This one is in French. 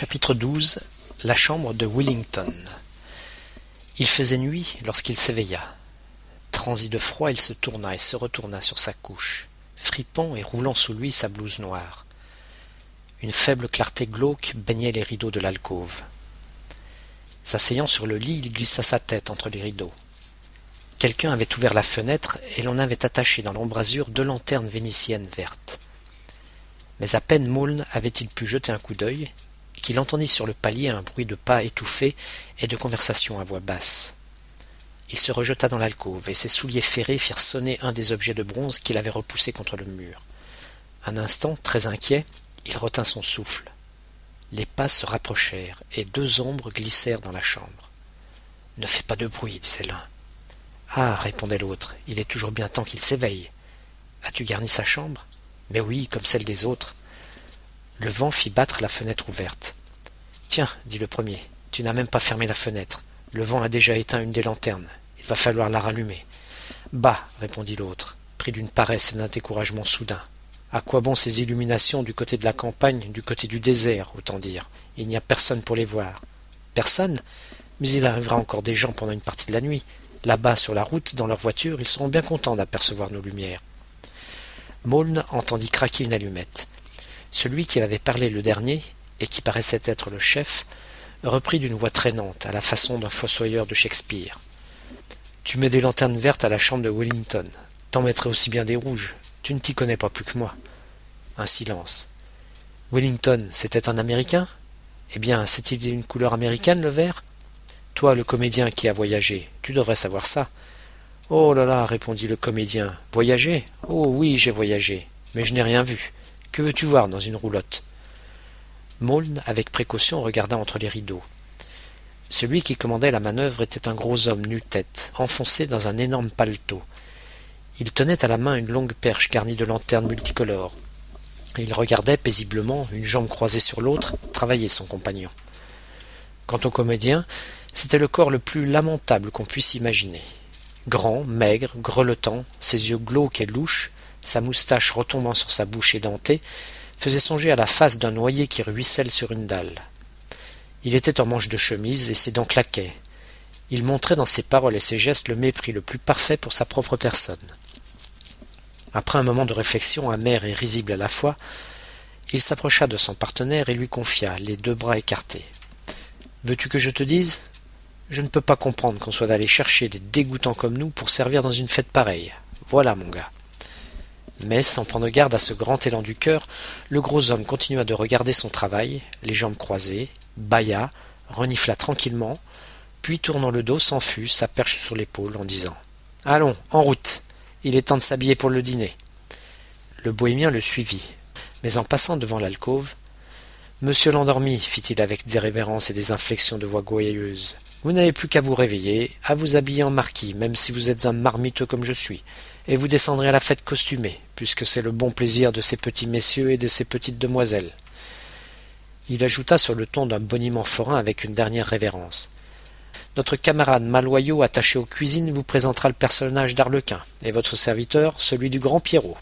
Chapitre XII La chambre de Wellington Il faisait nuit lorsqu'il s'éveilla. Transi de froid, il se tourna et se retourna sur sa couche, fripant et roulant sous lui sa blouse noire. Une faible clarté glauque baignait les rideaux de l'alcôve. S'asseyant sur le lit, il glissa sa tête entre les rideaux. Quelqu'un avait ouvert la fenêtre et l'on avait attaché dans l'embrasure deux lanternes vénitiennes vertes. Mais à peine Maulne avait-il pu jeter un coup d'œil qu'il entendit sur le palier un bruit de pas étouffés et de conversation à voix basse. Il se rejeta dans l'alcôve et ses souliers ferrés firent sonner un des objets de bronze qu'il avait repoussé contre le mur. Un instant, très inquiet, il retint son souffle. Les pas se rapprochèrent et deux ombres glissèrent dans la chambre. Ne fais pas de bruit, disait l'un. Ah, répondait l'autre, il est toujours bien temps qu'il s'éveille. As-tu garni sa chambre? Mais oui, comme celle des autres. Le vent fit battre la fenêtre ouverte. Tiens, dit le premier, tu n'as même pas fermé la fenêtre. Le vent a déjà éteint une des lanternes. Il va falloir la rallumer. Bah, répondit l'autre, pris d'une paresse et d'un découragement soudain. À quoi bon ces illuminations du côté de la campagne, du côté du désert, autant dire? Il n'y a personne pour les voir. Personne? Mais il arrivera encore des gens pendant une partie de la nuit. Là-bas, sur la route, dans leur voiture, ils seront bien contents d'apercevoir nos lumières. Maulne entendit craquer une allumette. Celui qui avait parlé le dernier, et qui paraissait être le chef, reprit d'une voix traînante, à la façon d'un fossoyeur de Shakespeare. Tu mets des lanternes vertes à la chambre de Wellington. T'en mettrais aussi bien des rouges. Tu ne t'y connais pas plus que moi. Un silence. Wellington, c'était un Américain? Eh bien, c'est-il d'une couleur américaine, le vert? Toi, le comédien qui a voyagé, tu devrais savoir ça. Oh là là, répondit le comédien. Voyager? Oh oui, j'ai voyagé, mais je n'ai rien vu. Que veux-tu voir dans une roulotte? Maulne, avec précaution, regarda entre les rideaux. Celui qui commandait la manœuvre était un gros homme nu-tête, enfoncé dans un énorme paletot. Il tenait à la main une longue perche garnie de lanternes multicolores. Il regardait paisiblement, une jambe croisée sur l'autre, travailler son compagnon. Quant au comédien, c'était le corps le plus lamentable qu'on puisse imaginer. Grand, maigre, grelottant, ses yeux glauques et louches, sa moustache retombant sur sa bouche édentée, faisait songer à la face d'un noyer qui ruisselle sur une dalle. Il était en manche de chemise et ses dents claquaient. Il montrait dans ses paroles et ses gestes le mépris le plus parfait pour sa propre personne. Après un moment de réflexion amère et risible à la fois, il s'approcha de son partenaire et lui confia, les deux bras écartés. Veux-tu que je te dise? Je ne peux pas comprendre qu'on soit allé chercher des dégoûtants comme nous pour servir dans une fête pareille. Voilà, mon gars. Mais, sans prendre garde à ce grand élan du cœur, le gros homme continua de regarder son travail, les jambes croisées, bâilla, renifla tranquillement, puis tournant le dos s'enfut, sa perche sur l'épaule, en disant Allons, en route. Il est temps de s'habiller pour le dîner. Le bohémien le suivit, mais en passant devant l'alcôve, Monsieur l'endormi, fit-il avec des révérences et des inflexions de voix gouailleuse, vous n'avez plus qu'à vous réveiller, à vous habiller en marquis, même si vous êtes un marmiteux comme je suis, et vous descendrez à la fête costumée, puisque c'est le bon plaisir de ces petits messieurs et de ces petites demoiselles. Il ajouta sur le ton d'un boniment forain avec une dernière révérence. Notre camarade Maloyau attaché aux cuisines vous présentera le personnage d'Arlequin, et votre serviteur celui du grand Pierrot.